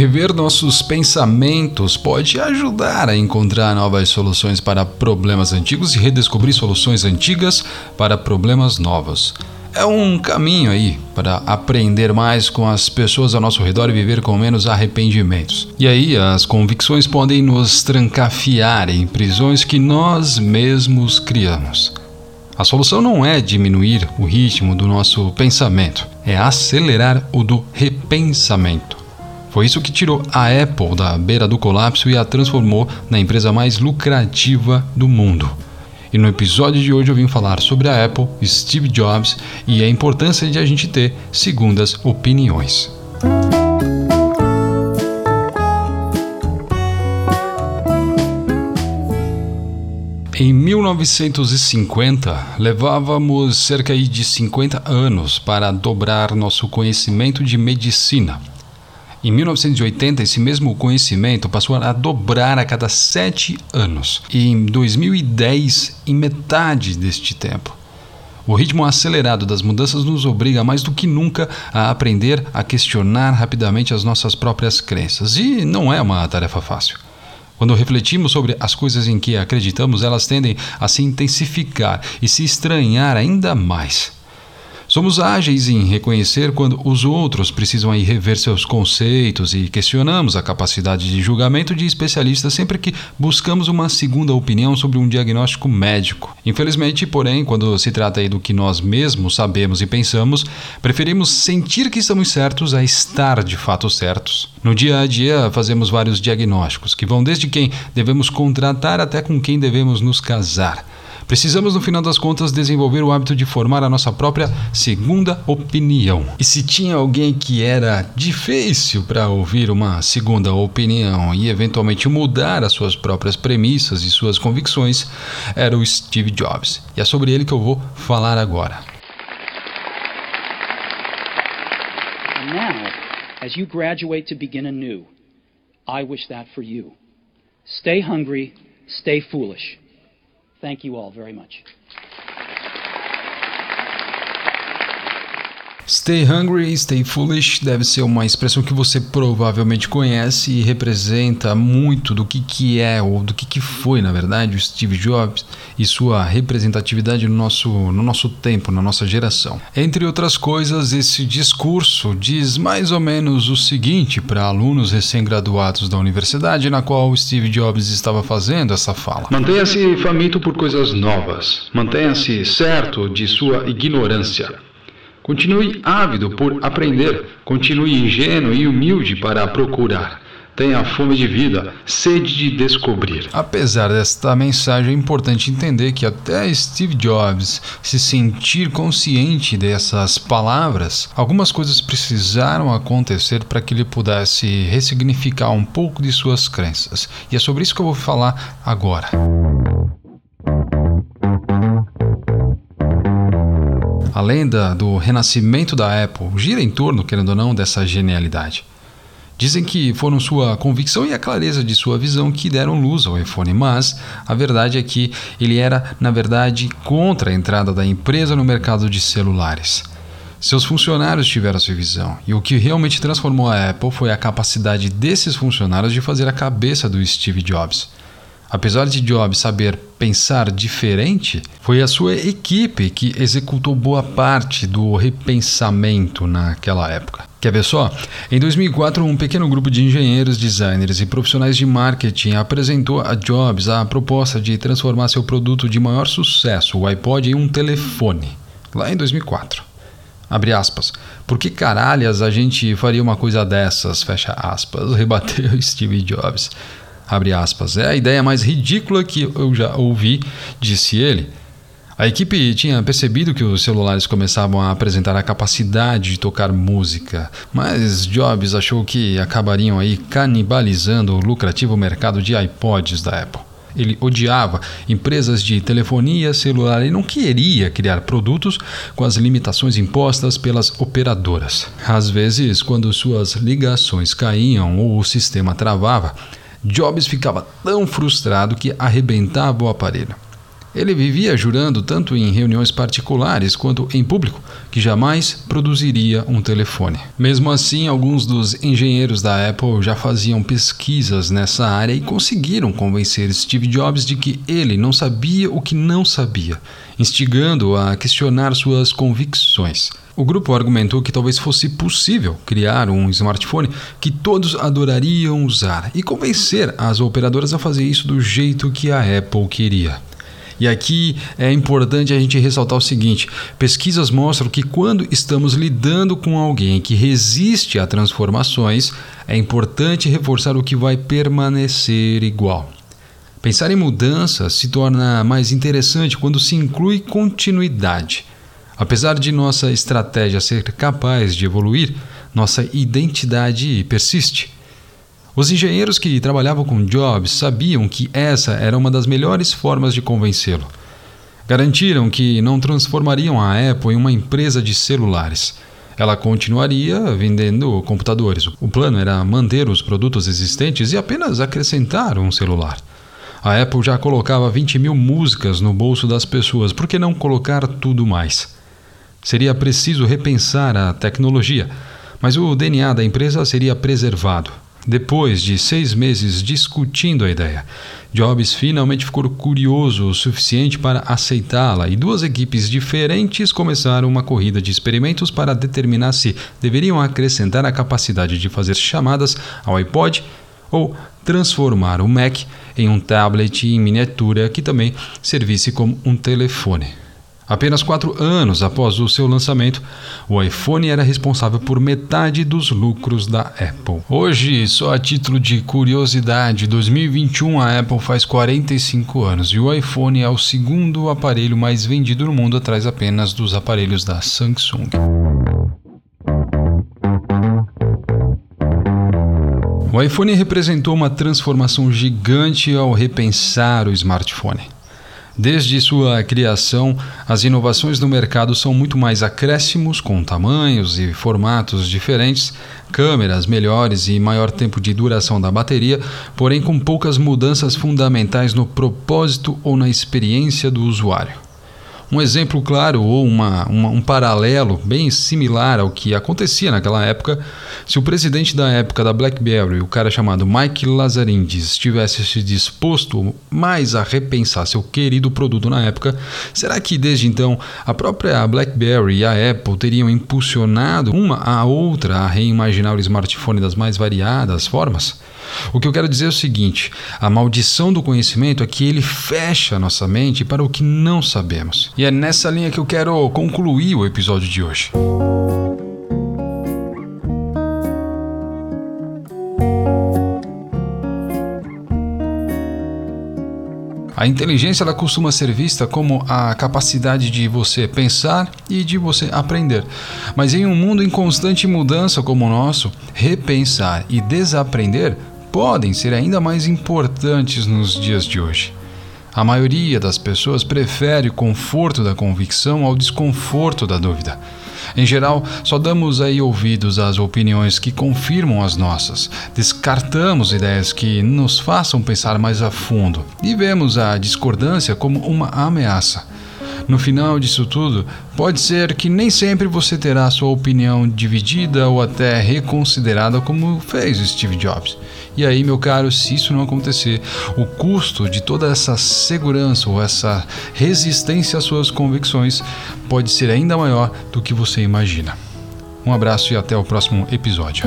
Rever nossos pensamentos pode ajudar a encontrar novas soluções para problemas antigos e redescobrir soluções antigas para problemas novos. É um caminho aí para aprender mais com as pessoas ao nosso redor e viver com menos arrependimentos. E aí as convicções podem nos trancafiar em prisões que nós mesmos criamos. A solução não é diminuir o ritmo do nosso pensamento, é acelerar o do repensamento. Foi isso que tirou a Apple da beira do colapso e a transformou na empresa mais lucrativa do mundo. E no episódio de hoje eu vim falar sobre a Apple, Steve Jobs e a importância de a gente ter segundas opiniões. Em 1950, levávamos cerca de 50 anos para dobrar nosso conhecimento de medicina. Em 1980, esse mesmo conhecimento passou a dobrar a cada sete anos, e em 2010, em metade deste tempo. O ritmo acelerado das mudanças nos obriga mais do que nunca a aprender a questionar rapidamente as nossas próprias crenças, e não é uma tarefa fácil. Quando refletimos sobre as coisas em que acreditamos, elas tendem a se intensificar e se estranhar ainda mais. Somos ágeis em reconhecer quando os outros precisam aí rever seus conceitos e questionamos a capacidade de julgamento de especialistas sempre que buscamos uma segunda opinião sobre um diagnóstico médico. Infelizmente, porém, quando se trata aí do que nós mesmos sabemos e pensamos, preferimos sentir que estamos certos a estar de fato certos. No dia a dia, fazemos vários diagnósticos que vão desde quem devemos contratar até com quem devemos nos casar. Precisamos, no final das contas, desenvolver o hábito de formar a nossa própria segunda opinião. E se tinha alguém que era difícil para ouvir uma segunda opinião e eventualmente mudar as suas próprias premissas e suas convicções, era o Steve Jobs. E é sobre ele que eu vou falar agora. Now, as you graduate to begin anew, I wish that for you. Stay hungry, stay foolish. Thank you all very much. Stay hungry, stay foolish deve ser uma expressão que você provavelmente conhece e representa muito do que, que é ou do que, que foi, na verdade, o Steve Jobs e sua representatividade no nosso, no nosso tempo, na nossa geração. Entre outras coisas, esse discurso diz mais ou menos o seguinte para alunos recém-graduados da universidade na qual Steve Jobs estava fazendo essa fala: Mantenha-se faminto por coisas novas, mantenha-se certo de sua ignorância. Continue ávido por aprender, continue ingênuo e humilde para procurar. Tenha fome de vida, sede de descobrir. Apesar desta mensagem, é importante entender que até Steve Jobs se sentir consciente dessas palavras, algumas coisas precisaram acontecer para que ele pudesse ressignificar um pouco de suas crenças. E é sobre isso que eu vou falar agora. A lenda do renascimento da Apple gira em torno, querendo ou não, dessa genialidade. Dizem que foram sua convicção e a clareza de sua visão que deram luz ao iPhone, mas a verdade é que ele era, na verdade, contra a entrada da empresa no mercado de celulares. Seus funcionários tiveram sua visão, e o que realmente transformou a Apple foi a capacidade desses funcionários de fazer a cabeça do Steve Jobs. Apesar de Jobs saber pensar diferente, foi a sua equipe que executou boa parte do repensamento naquela época. Quer ver só? Em 2004, um pequeno grupo de engenheiros, designers e profissionais de marketing apresentou a Jobs a proposta de transformar seu produto de maior sucesso, o iPod, em um telefone. Lá em 2004. Abre aspas. Por que caralhas a gente faria uma coisa dessas? Fecha aspas. Rebateu Steve Jobs. Abre aspas. É a ideia mais ridícula que eu já ouvi, disse ele. A equipe tinha percebido que os celulares começavam a apresentar a capacidade de tocar música, mas Jobs achou que acabariam aí canibalizando o lucrativo mercado de iPods da Apple. Ele odiava empresas de telefonia celular e não queria criar produtos com as limitações impostas pelas operadoras. Às vezes, quando suas ligações caíam ou o sistema travava, Jobs ficava tão frustrado que arrebentava o aparelho. Ele vivia jurando, tanto em reuniões particulares quanto em público, que jamais produziria um telefone. Mesmo assim, alguns dos engenheiros da Apple já faziam pesquisas nessa área e conseguiram convencer Steve Jobs de que ele não sabia o que não sabia, instigando-o a questionar suas convicções. O grupo argumentou que talvez fosse possível criar um smartphone que todos adorariam usar e convencer as operadoras a fazer isso do jeito que a Apple queria. E aqui é importante a gente ressaltar o seguinte: pesquisas mostram que quando estamos lidando com alguém que resiste a transformações, é importante reforçar o que vai permanecer igual. Pensar em mudança se torna mais interessante quando se inclui continuidade. Apesar de nossa estratégia ser capaz de evoluir, nossa identidade persiste. Os engenheiros que trabalhavam com Jobs sabiam que essa era uma das melhores formas de convencê-lo. Garantiram que não transformariam a Apple em uma empresa de celulares. Ela continuaria vendendo computadores. O plano era manter os produtos existentes e apenas acrescentar um celular. A Apple já colocava 20 mil músicas no bolso das pessoas, por que não colocar tudo mais? Seria preciso repensar a tecnologia, mas o DNA da empresa seria preservado. Depois de seis meses discutindo a ideia, Jobs finalmente ficou curioso o suficiente para aceitá-la e duas equipes diferentes começaram uma corrida de experimentos para determinar se deveriam acrescentar a capacidade de fazer chamadas ao iPod ou transformar o Mac em um tablet em miniatura que também servisse como um telefone. Apenas quatro anos após o seu lançamento, o iPhone era responsável por metade dos lucros da Apple. Hoje, só a título de curiosidade, 2021 a Apple faz 45 anos e o iPhone é o segundo aparelho mais vendido no mundo, atrás apenas dos aparelhos da Samsung. O iPhone representou uma transformação gigante ao repensar o smartphone. Desde sua criação, as inovações no mercado são muito mais acréscimos, com tamanhos e formatos diferentes, câmeras melhores e maior tempo de duração da bateria, porém com poucas mudanças fundamentais no propósito ou na experiência do usuário. Um exemplo claro ou uma, uma, um paralelo bem similar ao que acontecia naquela época, se o presidente da época da BlackBerry, o cara chamado Mike Lazaridis, tivesse se disposto mais a repensar seu querido produto na época, será que desde então a própria BlackBerry e a Apple teriam impulsionado uma a outra a reimaginar o smartphone das mais variadas formas? O que eu quero dizer é o seguinte: a maldição do conhecimento é que ele fecha nossa mente para o que não sabemos. E é nessa linha que eu quero concluir o episódio de hoje. A inteligência ela costuma ser vista como a capacidade de você pensar e de você aprender. Mas em um mundo em constante mudança como o nosso, repensar e desaprender podem ser ainda mais importantes nos dias de hoje. A maioria das pessoas prefere o conforto da convicção ao desconforto da dúvida. Em geral, só damos aí ouvidos às opiniões que confirmam as nossas, descartamos ideias que nos façam pensar mais a fundo e vemos a discordância como uma ameaça. No final disso tudo, pode ser que nem sempre você terá sua opinião dividida ou até reconsiderada como fez Steve Jobs. E aí, meu caro, se isso não acontecer, o custo de toda essa segurança ou essa resistência às suas convicções pode ser ainda maior do que você imagina. Um abraço e até o próximo episódio.